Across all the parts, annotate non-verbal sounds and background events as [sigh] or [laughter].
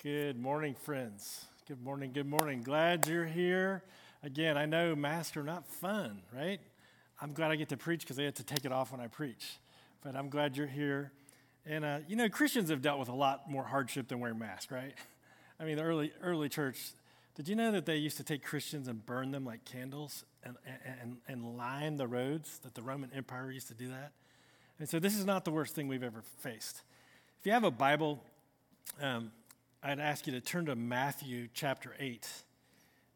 Good morning, friends. Good morning, good morning. Glad you're here. Again, I know masks are not fun, right? I'm glad I get to preach because I get to take it off when I preach. But I'm glad you're here. And, uh, you know, Christians have dealt with a lot more hardship than wearing masks, right? [laughs] I mean, the early, early church, did you know that they used to take Christians and burn them like candles and, and, and line the roads? That the Roman Empire used to do that? And so this is not the worst thing we've ever faced. If you have a Bible, um, I'd ask you to turn to Matthew chapter 8.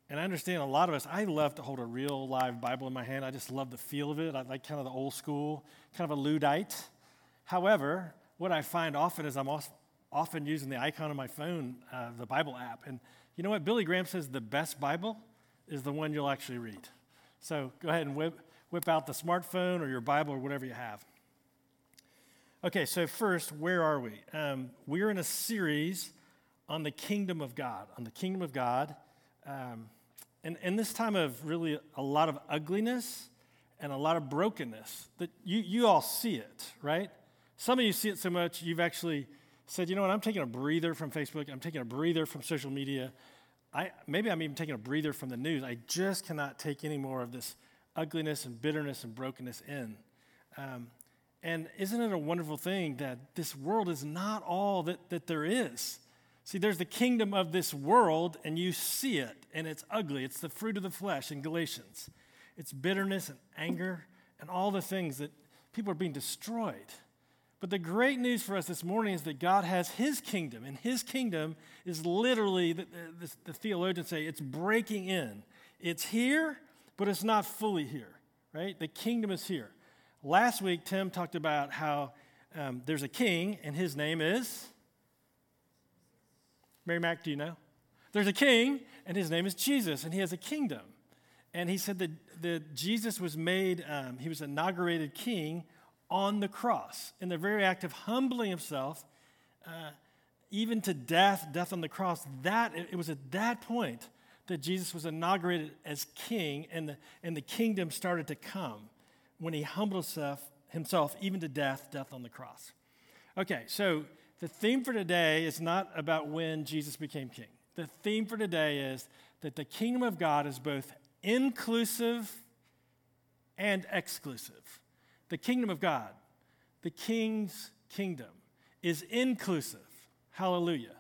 And I understand a lot of us, I love to hold a real live Bible in my hand. I just love the feel of it. I like kind of the old school, kind of a Luddite. However, what I find often is I'm often using the icon on my phone, uh, the Bible app. And you know what? Billy Graham says the best Bible is the one you'll actually read. So go ahead and whip, whip out the smartphone or your Bible or whatever you have. Okay, so first, where are we? Um, we're in a series on the kingdom of God, on the kingdom of God. Um, and in this time of really a lot of ugliness and a lot of brokenness, that you, you all see it, right? Some of you see it so much, you've actually said, you know what, I'm taking a breather from Facebook, I'm taking a breather from social media. I, maybe I'm even taking a breather from the news. I just cannot take any more of this ugliness and bitterness and brokenness in. Um, and isn't it a wonderful thing that this world is not all that, that there is? See, there's the kingdom of this world, and you see it, and it's ugly. It's the fruit of the flesh in Galatians. It's bitterness and anger and all the things that people are being destroyed. But the great news for us this morning is that God has His kingdom, and His kingdom is literally, the, the, the theologians say, it's breaking in. It's here, but it's not fully here, right? The kingdom is here. Last week, Tim talked about how um, there's a king, and his name is Mary Mac, do you know? There's a king, and his name is Jesus, and he has a kingdom. And he said that, that Jesus was made, um, he was inaugurated king on the cross. In the very act of humbling himself, uh, even to death, death on the cross, that it was at that point that Jesus was inaugurated as king, and the, and the kingdom started to come when he humbled himself, himself even to death, death on the cross. Okay, so the theme for today is not about when Jesus became king. The theme for today is that the kingdom of God is both inclusive and exclusive. The kingdom of God, the king's kingdom, is inclusive. Hallelujah.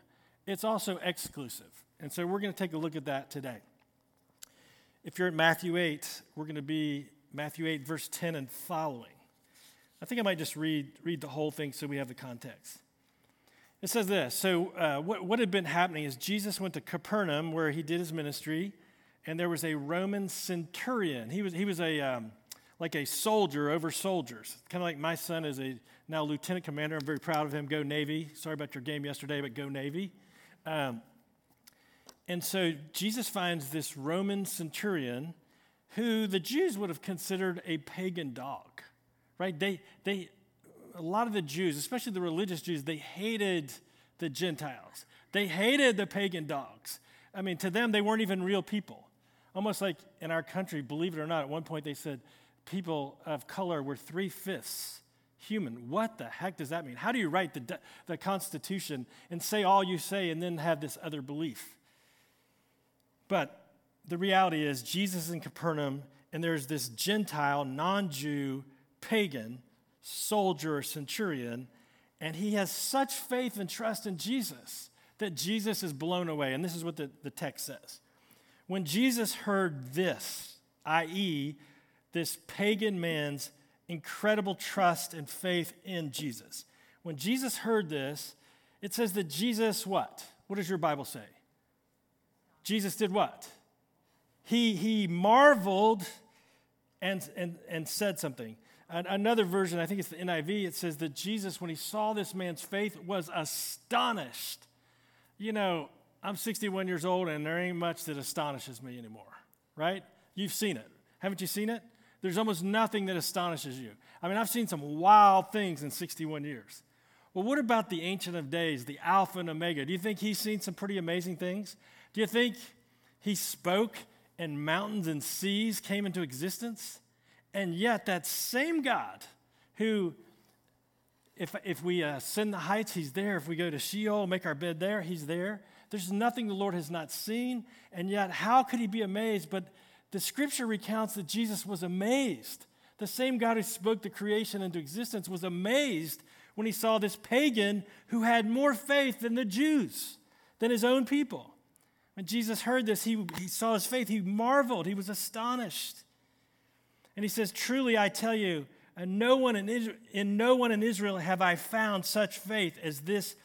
It's also exclusive. And so we're going to take a look at that today. If you're at Matthew 8, we're going to be Matthew 8, verse 10 and following. I think I might just read, read the whole thing so we have the context. It says this So, uh, what, what had been happening is Jesus went to Capernaum where he did his ministry, and there was a Roman centurion. He was, he was a, um, like a soldier over soldiers. Kind of like my son is a now lieutenant commander. I'm very proud of him. Go Navy. Sorry about your game yesterday, but go Navy. Um, and so Jesus finds this Roman centurion who the Jews would have considered a pagan dog, right? They, they, a lot of the Jews, especially the religious Jews, they hated the Gentiles. They hated the pagan dogs. I mean, to them, they weren't even real people. Almost like in our country, believe it or not, at one point they said people of color were three fifths human. What the heck does that mean? How do you write the, the Constitution and say all you say and then have this other belief? But the reality is, Jesus in Capernaum, and there's this Gentile, non Jew, pagan soldier or centurion, and he has such faith and trust in Jesus that Jesus is blown away. And this is what the, the text says. When Jesus heard this, i.e., this pagan man's incredible trust and faith in Jesus, when Jesus heard this, it says that Jesus, what? What does your Bible say? Jesus did what? He, he marveled and, and, and said something. Another version, I think it's the NIV, it says that Jesus, when he saw this man's faith, was astonished. You know, I'm 61 years old and there ain't much that astonishes me anymore, right? You've seen it. Haven't you seen it? There's almost nothing that astonishes you. I mean, I've seen some wild things in 61 years. Well, what about the Ancient of Days, the Alpha and Omega? Do you think he's seen some pretty amazing things? Do you think he spoke and mountains and seas came into existence? And yet, that same God who if, if we uh, ascend the heights, he's there. If we go to Sheol, make our bed there, he's there. There's nothing the Lord has not seen. And yet, how could he be amazed? But the scripture recounts that Jesus was amazed. The same God who spoke the creation into existence was amazed when he saw this pagan who had more faith than the Jews, than his own people. When Jesus heard this, he, he saw his faith. He marveled. He was astonished. And he says, Truly, I tell you, no one in, Israel, in no one in Israel have I found such faith as this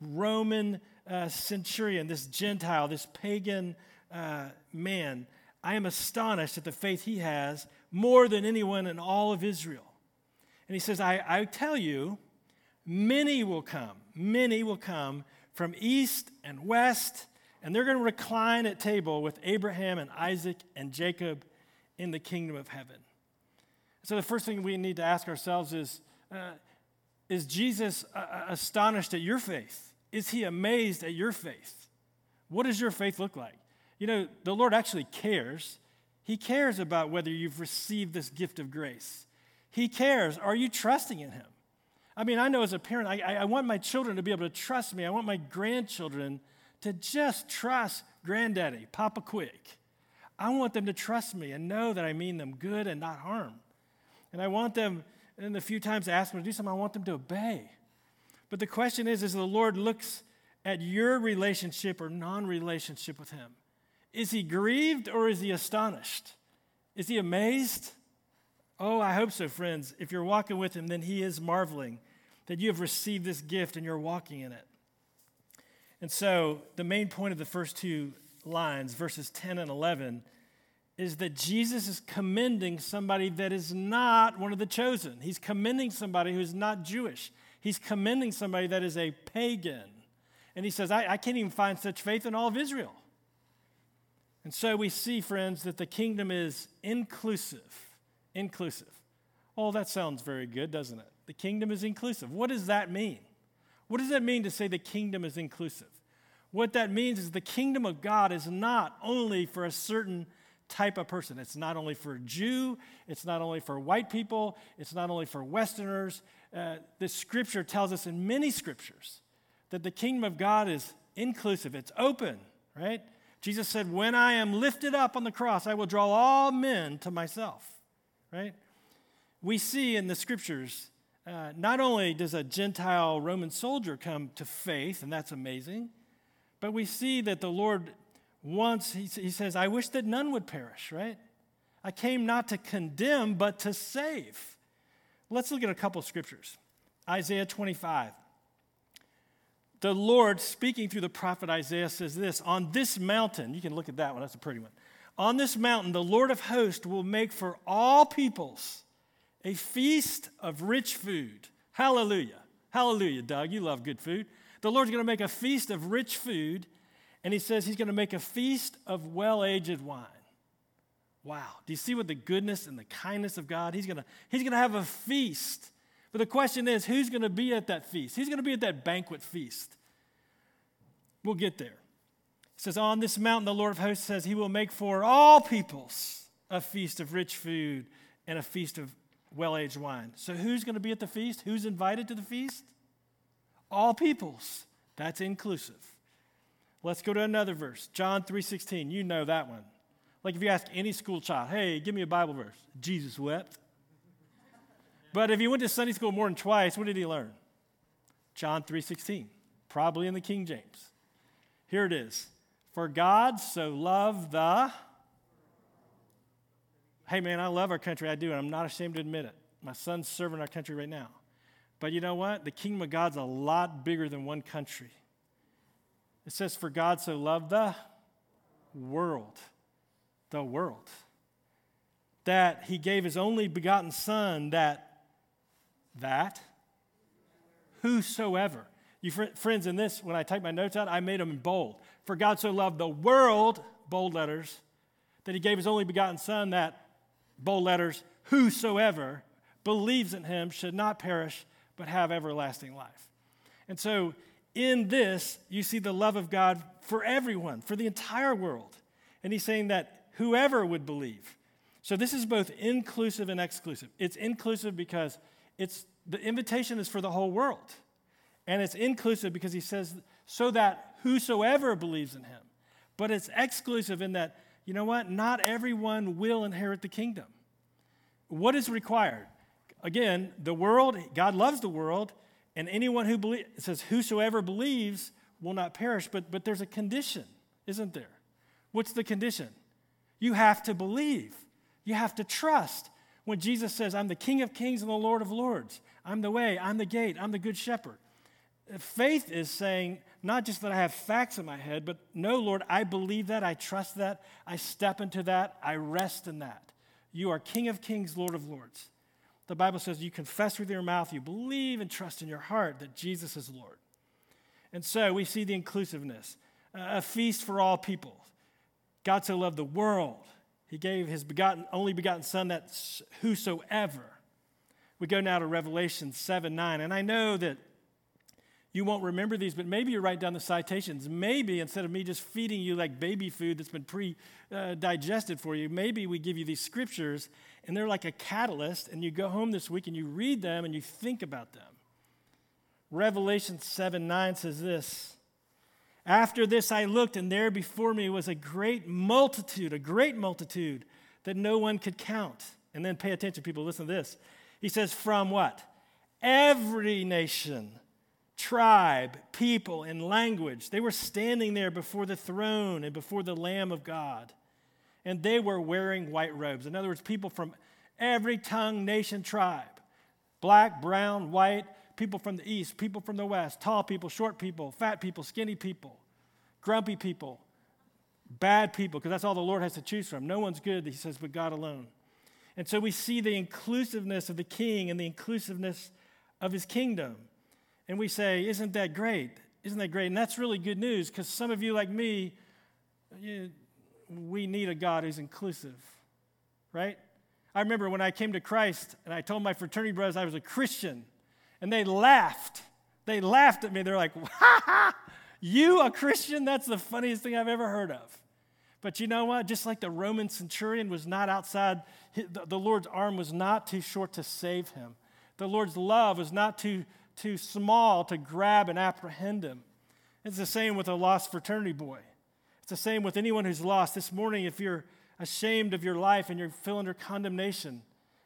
Roman uh, centurion, this Gentile, this pagan uh, man. I am astonished at the faith he has more than anyone in all of Israel. And he says, I, I tell you, many will come, many will come from east and west, and they're going to recline at table with Abraham and Isaac and Jacob in the kingdom of heaven. So, the first thing we need to ask ourselves is uh, Is Jesus uh, uh, astonished at your faith? Is he amazed at your faith? What does your faith look like? You know, the Lord actually cares. He cares about whether you've received this gift of grace. He cares. Are you trusting in Him? I mean, I know as a parent, I, I want my children to be able to trust me. I want my grandchildren to just trust granddaddy, Papa Quig. I want them to trust me and know that I mean them good and not harm. And I want them, in the few times I ask them to do something, I want them to obey. But the question is, is the Lord looks at your relationship or non relationship with Him, is He grieved or is He astonished? Is He amazed? Oh, I hope so, friends. If you're walking with Him, then He is marveling that you have received this gift and you're walking in it. And so, the main point of the first two lines, verses 10 and 11, is that Jesus is commending somebody that is not one of the chosen. He's commending somebody who's not Jewish. He's commending somebody that is a pagan. And he says, I, I can't even find such faith in all of Israel. And so we see, friends, that the kingdom is inclusive. Inclusive. Oh, that sounds very good, doesn't it? The kingdom is inclusive. What does that mean? What does that mean to say the kingdom is inclusive? What that means is the kingdom of God is not only for a certain type of person. It's not only for Jew, it's not only for white people, it's not only for Westerners. Uh, the scripture tells us in many scriptures that the kingdom of God is inclusive, it's open, right? Jesus said, When I am lifted up on the cross, I will draw all men to myself, right? We see in the scriptures, uh, not only does a Gentile Roman soldier come to faith, and that's amazing, but we see that the Lord once he, says, I wish that none would perish, right? I came not to condemn, but to save. Let's look at a couple scriptures. Isaiah 25. The Lord, speaking through the prophet Isaiah, says this On this mountain, you can look at that one, that's a pretty one. On this mountain, the Lord of hosts will make for all peoples a feast of rich food. Hallelujah. Hallelujah, Doug. You love good food. The Lord's going to make a feast of rich food and he says he's going to make a feast of well aged wine. Wow. Do you see what the goodness and the kindness of God? He's going to, he's going to have a feast. But the question is, who's going to be at that feast? Who's going to be at that banquet feast? We'll get there. It says, On this mountain, the Lord of hosts says, He will make for all peoples a feast of rich food and a feast of well aged wine. So, who's going to be at the feast? Who's invited to the feast? All peoples. That's inclusive. Let's go to another verse. John 3:16. You know that one. Like if you ask any school child, "Hey, give me a Bible verse." Jesus wept. But if he went to Sunday school more than twice, what did he learn? John 3:16. Probably in the King James. Here it is. For God so loved the Hey man, I love our country. I do, and I'm not ashamed to admit it. My son's serving our country right now. But you know what? The kingdom of God's a lot bigger than one country. It says, For God so loved the world, the world, that he gave his only begotten Son, that, that, whosoever. You fr- friends, in this, when I type my notes out, I made them in bold. For God so loved the world, bold letters, that he gave his only begotten Son, that, bold letters, whosoever believes in him should not perish, but have everlasting life. And so in this, you see the love of God for everyone, for the entire world. And he's saying that whoever would believe. So this is both inclusive and exclusive. It's inclusive because it's the invitation is for the whole world. And it's inclusive because he says, so that whosoever believes in him. But it's exclusive in that, you know what? Not everyone will inherit the kingdom. What is required? Again, the world, God loves the world, and anyone who believes, says, whosoever believes will not perish, but, but there's a condition, isn't there? What's the condition? You have to believe, you have to trust. When Jesus says, I'm the King of kings and the Lord of lords, I'm the way, I'm the gate, I'm the good shepherd. Faith is saying, not just that I have facts in my head, but no, Lord, I believe that, I trust that, I step into that, I rest in that. You are King of kings, Lord of lords. The Bible says you confess with your mouth, you believe and trust in your heart that Jesus is Lord. And so we see the inclusiveness a feast for all people. God so loved the world, he gave his begotten, only begotten Son that whosoever. We go now to Revelation 7 9. And I know that you won't remember these, but maybe you write down the citations. Maybe instead of me just feeding you like baby food that's been pre uh, digested for you, maybe we give you these scriptures and they're like a catalyst, and you go home this week and you read them and you think about them. Revelation 7 9 says this After this I looked, and there before me was a great multitude, a great multitude that no one could count. And then pay attention, people, listen to this. He says, From what? Every nation tribe, people, and language. They were standing there before the throne and before the Lamb of God. And they were wearing white robes. In other words, people from every tongue, nation, tribe black, brown, white, people from the east, people from the west, tall people, short people, fat people, skinny people, grumpy people, bad people, because that's all the Lord has to choose from. No one's good, he says, but God alone. And so we see the inclusiveness of the king and the inclusiveness of his kingdom. And we say, Isn't that great? Isn't that great? And that's really good news because some of you, like me, you, we need a God who's inclusive, right? I remember when I came to Christ and I told my fraternity brothers I was a Christian, and they laughed. They laughed at me. They're like, [laughs] ha ha, you a Christian? That's the funniest thing I've ever heard of. But you know what? Just like the Roman centurion was not outside, the Lord's arm was not too short to save him. The Lord's love was not too too small to grab and apprehend him. It's the same with a lost fraternity boy. It's the same with anyone who's lost. This morning, if you're ashamed of your life and you feel under condemnation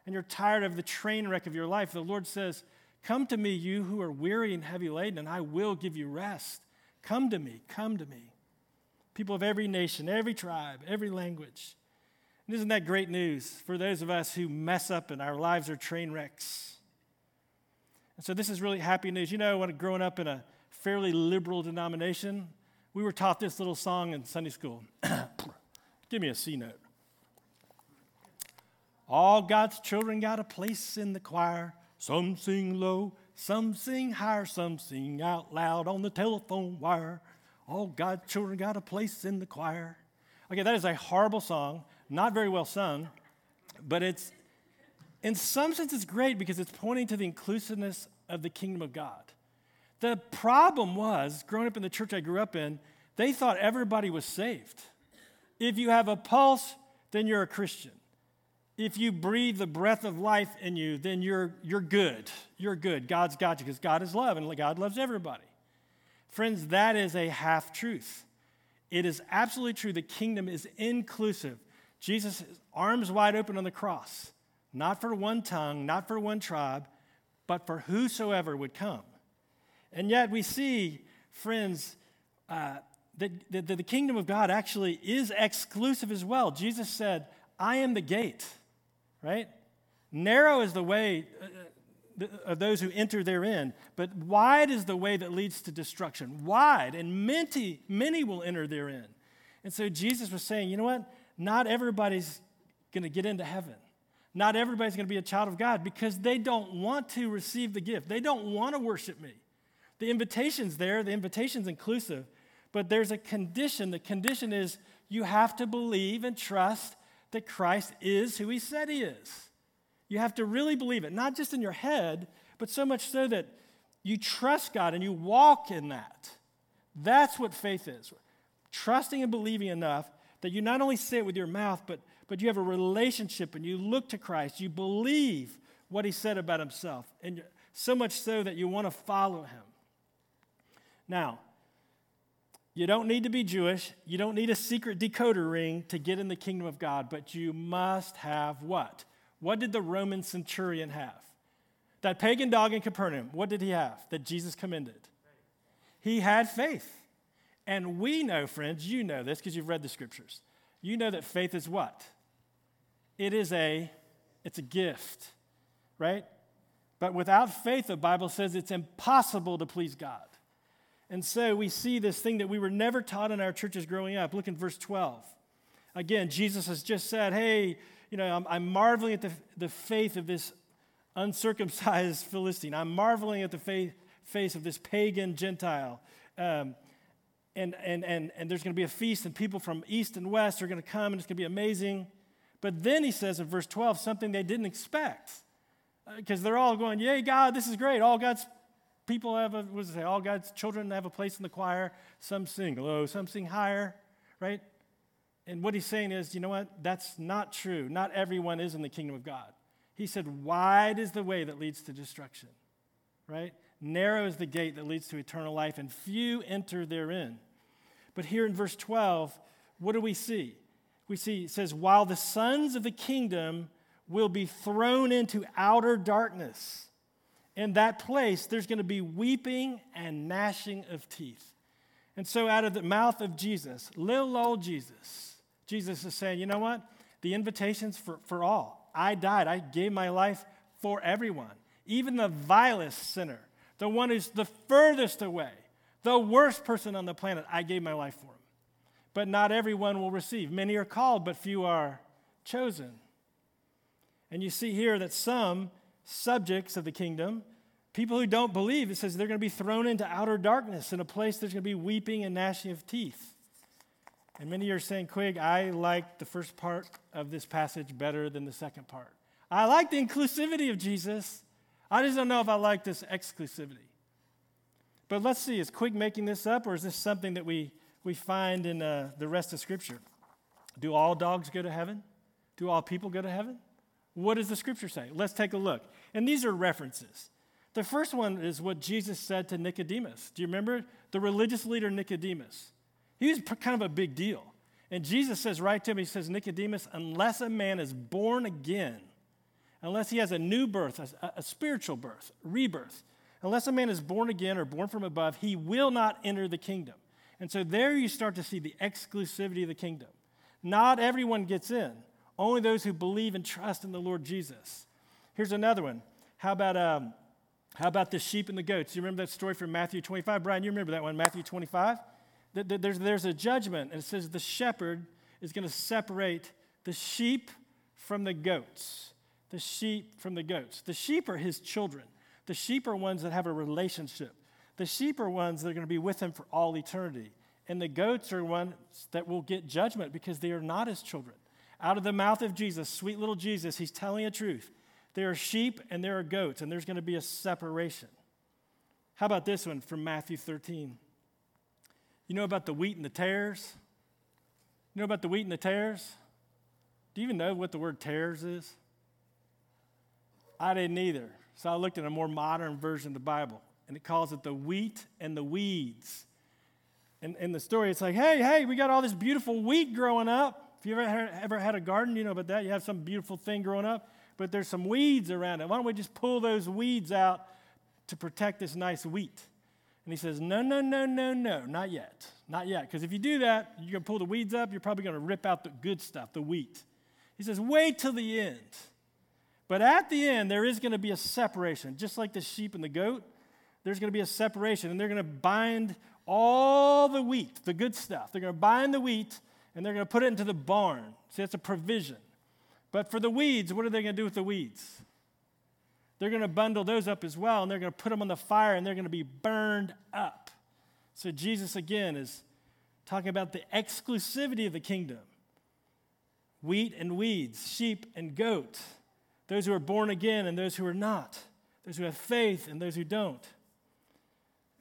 and you're tired of the train wreck of your life, the Lord says, Come to me, you who are weary and heavy laden, and I will give you rest. Come to me, come to me. People of every nation, every tribe, every language. And isn't that great news for those of us who mess up and our lives are train wrecks? And so this is really happy news. You know, when growing up in a fairly liberal denomination, we were taught this little song in Sunday school. [clears throat] Give me a C note. All God's children got a place in the choir. Some sing low, some sing higher, some sing out loud on the telephone wire. All God's children got a place in the choir. Okay, that is a horrible song, not very well sung, but it's in some sense it's great because it's pointing to the inclusiveness of the kingdom of God. The problem was, growing up in the church I grew up in, they thought everybody was saved. If you have a pulse, then you're a Christian. If you breathe the breath of life in you, then you're, you're good. You're good. God's got you because God is love and God loves everybody. Friends, that is a half truth. It is absolutely true. The kingdom is inclusive. Jesus' arms wide open on the cross, not for one tongue, not for one tribe, but for whosoever would come. And yet we see, friends, uh, that, that, the kingdom of God actually is exclusive as well. Jesus said, I am the gate, right? Narrow is the way uh, uh, of those who enter therein, but wide is the way that leads to destruction. Wide, and many, many will enter therein. And so Jesus was saying, you know what? Not everybody's going to get into heaven. Not everybody's going to be a child of God because they don't want to receive the gift. They don't want to worship me. The invitation's there, the invitation's inclusive, but there's a condition. The condition is you have to believe and trust that Christ is who he said he is. You have to really believe it, not just in your head, but so much so that you trust God and you walk in that. That's what faith is. Trusting and believing enough that you not only say it with your mouth, but but you have a relationship and you look to Christ. You believe what he said about himself. And so much so that you want to follow him. Now, you don't need to be Jewish. You don't need a secret decoder ring to get in the kingdom of God, but you must have what? What did the Roman centurion have? That pagan dog in Capernaum, what did he have that Jesus commended? He had faith. And we know, friends, you know this because you've read the scriptures. You know that faith is what? It is a it's a gift, right? But without faith, the Bible says it's impossible to please God. And so we see this thing that we were never taught in our churches growing up. Look in verse 12. Again, Jesus has just said, Hey, you know, I'm, I'm marveling at the, the faith of this uncircumcised [laughs] Philistine. I'm marveling at the faith, face of this pagan Gentile. Um, and, and, and, and there's going to be a feast, and people from east and west are going to come, and it's going to be amazing. But then he says in verse 12 something they didn't expect. Because uh, they're all going, Yay, God, this is great. All God's people have a, what does it say? All God's children have a place in the choir. Some sing low, some sing higher, right? And what he's saying is, you know what? That's not true. Not everyone is in the kingdom of God. He said, Wide is the way that leads to destruction, right? Narrow is the gate that leads to eternal life, and few enter therein. But here in verse 12, what do we see? We see it says, While the sons of the kingdom will be thrown into outer darkness in that place, there's going to be weeping and gnashing of teeth. And so, out of the mouth of Jesus, little old Jesus, Jesus is saying, you know what? The invitation's for, for all. I died, I gave my life for everyone, even the vilest sinner, the one who's the furthest away, the worst person on the planet, I gave my life for him. But not everyone will receive. Many are called, but few are chosen. And you see here that some subjects of the kingdom, people who don't believe, it says they're going to be thrown into outer darkness in a place there's going to be weeping and gnashing of teeth. And many are saying, Quig, I like the first part of this passage better than the second part. I like the inclusivity of Jesus. I just don't know if I like this exclusivity. But let's see, is Quig making this up, or is this something that we, we find in uh, the rest of Scripture? Do all dogs go to heaven? Do all people go to heaven? What does the Scripture say? Let's take a look. And these are references. The first one is what Jesus said to Nicodemus. Do you remember? The religious leader Nicodemus. He was kind of a big deal. And Jesus says right to him, He says, Nicodemus, unless a man is born again, unless he has a new birth, a, a spiritual birth, rebirth, unless a man is born again or born from above, he will not enter the kingdom. And so there you start to see the exclusivity of the kingdom. Not everyone gets in, only those who believe and trust in the Lord Jesus. Here's another one. How about um, how about the sheep and the goats? You remember that story from Matthew 25? Brian, you remember that one, Matthew 25? There's, there's a judgment, and it says the shepherd is going to separate the sheep from the goats. The sheep from the goats. The sheep are his children. The sheep are ones that have a relationship. The sheep are ones that are going to be with him for all eternity. And the goats are ones that will get judgment because they are not his children. Out of the mouth of Jesus, sweet little Jesus, he's telling a truth. There are sheep and there are goats, and there's going to be a separation. How about this one from Matthew 13? You know about the wheat and the tares? You know about the wheat and the tares? Do you even know what the word tares is? I didn't either. So I looked at a more modern version of the Bible, and it calls it the wheat and the weeds. And in the story, it's like, hey, hey, we got all this beautiful wheat growing up. If you ever, ever had a garden, you know about that. You have some beautiful thing growing up but there's some weeds around it. Why don't we just pull those weeds out to protect this nice wheat? And he says, No, no, no, no, no, not yet. Not yet. Because if you do that, you're going to pull the weeds up, you're probably going to rip out the good stuff, the wheat. He says, Wait till the end. But at the end, there is going to be a separation. Just like the sheep and the goat, there's going to be a separation. And they're going to bind all the wheat, the good stuff. They're going to bind the wheat and they're going to put it into the barn. See, that's a provision. But for the weeds, what are they going to do with the weeds? They're going to bundle those up as well, and they're going to put them on the fire, and they're going to be burned up. So Jesus, again, is talking about the exclusivity of the kingdom wheat and weeds, sheep and goat, those who are born again and those who are not, those who have faith and those who don't.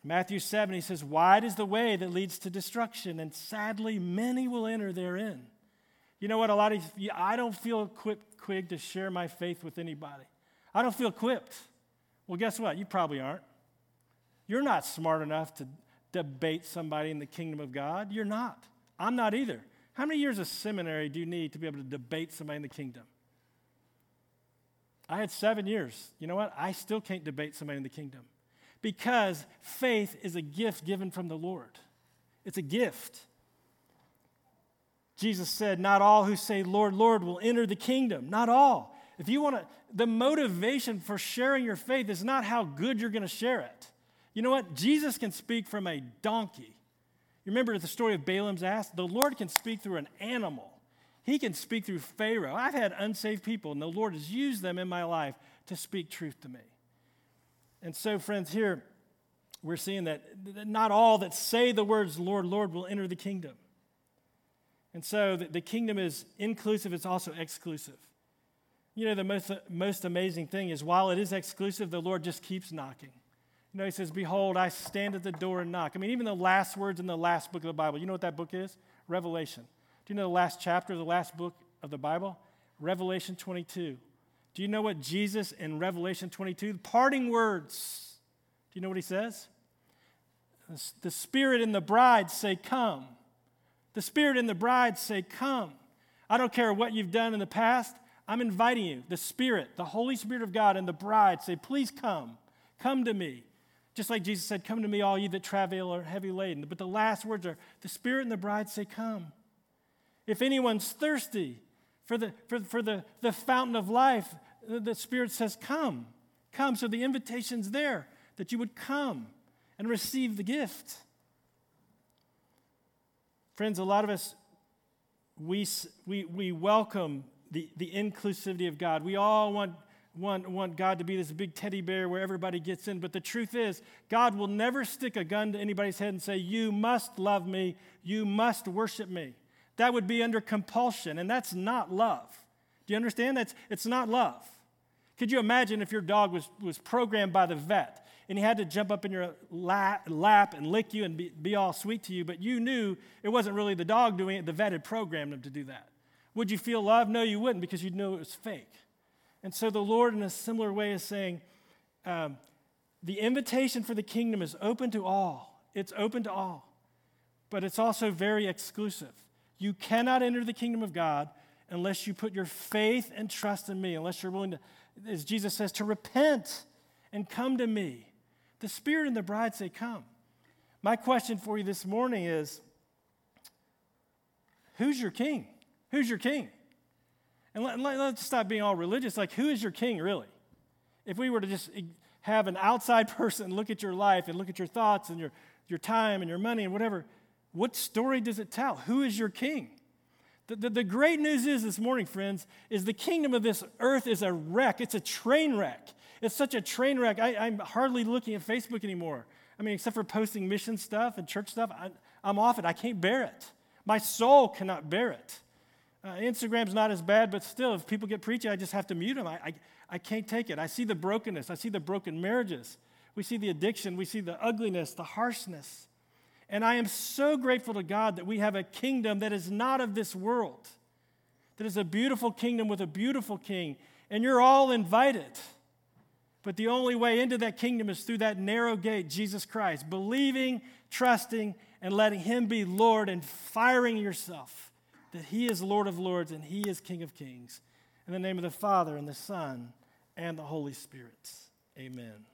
Matthew 7, he says, Wide is the way that leads to destruction, and sadly, many will enter therein. You know what? A lot of I don't feel equipped, Quig, to share my faith with anybody. I don't feel equipped. Well, guess what? You probably aren't. You're not smart enough to debate somebody in the kingdom of God. You're not. I'm not either. How many years of seminary do you need to be able to debate somebody in the kingdom? I had seven years. You know what? I still can't debate somebody in the kingdom because faith is a gift given from the Lord. It's a gift. Jesus said, Not all who say, Lord, Lord, will enter the kingdom. Not all. If you want to, the motivation for sharing your faith is not how good you're going to share it. You know what? Jesus can speak from a donkey. You remember the story of Balaam's ass? The Lord can speak through an animal. He can speak through Pharaoh. I've had unsaved people, and the Lord has used them in my life to speak truth to me. And so, friends, here we're seeing that not all that say the words, Lord, Lord, will enter the kingdom. And so the, kingdom is inclusive, it's also exclusive. You know, the most, uh, most amazing thing is while it is exclusive, the Lord just keeps knocking. You know, he says, Behold, I stand at the door and knock. I mean, even the last words in the last book of the Bible, you know what that book is? Revelation. Do you know the last chapter of the last book of the Bible? Revelation 22. Do you know what Jesus in Revelation 22, the parting words, do you know what he says? The Spirit and the bride say, Come. The Spirit and the bride say, Come. I don't care what you've done in the past, I'm inviting you. The Spirit, the Holy Spirit of God, and the bride say, Please come. Come to me. Just like Jesus said, Come to me, all you that travail are heavy laden. But the last words are, The Spirit and the bride say, Come. If anyone's thirsty for the, for, for the, the fountain of life, the, Spirit says, Come. Come. So the invitation's there that you would come and receive the gift. Friends, a lot of us, we, we, we welcome the, the inclusivity of God. We all want, want, want God to be this big teddy bear where everybody gets in. But the truth is, God will never stick a gun to anybody's head and say, You must love me, you must worship me. That would be under compulsion, and that's not love. Do you understand? That's, it's not love. Could you imagine if your dog was, was programmed by the vet and he had to jump up in your lap, lap and lick you and be, be all sweet to you, but you knew it wasn't really the dog doing it, the vet had programmed him to do that? Would you feel love? No, you wouldn't because you'd know it was fake. And so the Lord, in a similar way, is saying, um, the invitation for the kingdom is open to all. It's open to all, but it's also very exclusive. You cannot enter the kingdom of God unless you put your faith and trust in me, unless you're willing to, as Jesus says, to repent and come to me. The Spirit and the bride say, Come. My question for you this morning is Who's your king? Who's your king? And let, let, let's stop being all religious. Like, who is your king, really? If we were to just have an outside [laughs] person look at your life and look at your thoughts and your, your time and your money and whatever, what story does it tell? Who is your king? The, the, the, great news is this morning, friends, is the kingdom of this earth is a wreck. It's a train wreck. It's such a train wreck. I, am hardly looking at Facebook anymore. I mean, except for posting mission stuff and church stuff, I, I'm off it. I can't bear it. My soul cannot bear it. Uh, Instagram's not as bad, but still, if people get preachy, I just have to mute them. I, I, I can't take it. I see the brokenness. I see the broken marriages. We see the addiction. We see the ugliness, the harshness. And I am so grateful to God that we have a kingdom that is not of this world, that is a beautiful kingdom with a beautiful king. And you're all invited. But the only way into that kingdom is through that narrow gate, Jesus Christ, believing, trusting, and letting Him be Lord and firing yourself that He is Lord of Lords and He is King of Kings. In the name of the Father, and the Son, and the Holy Spirit. Amen.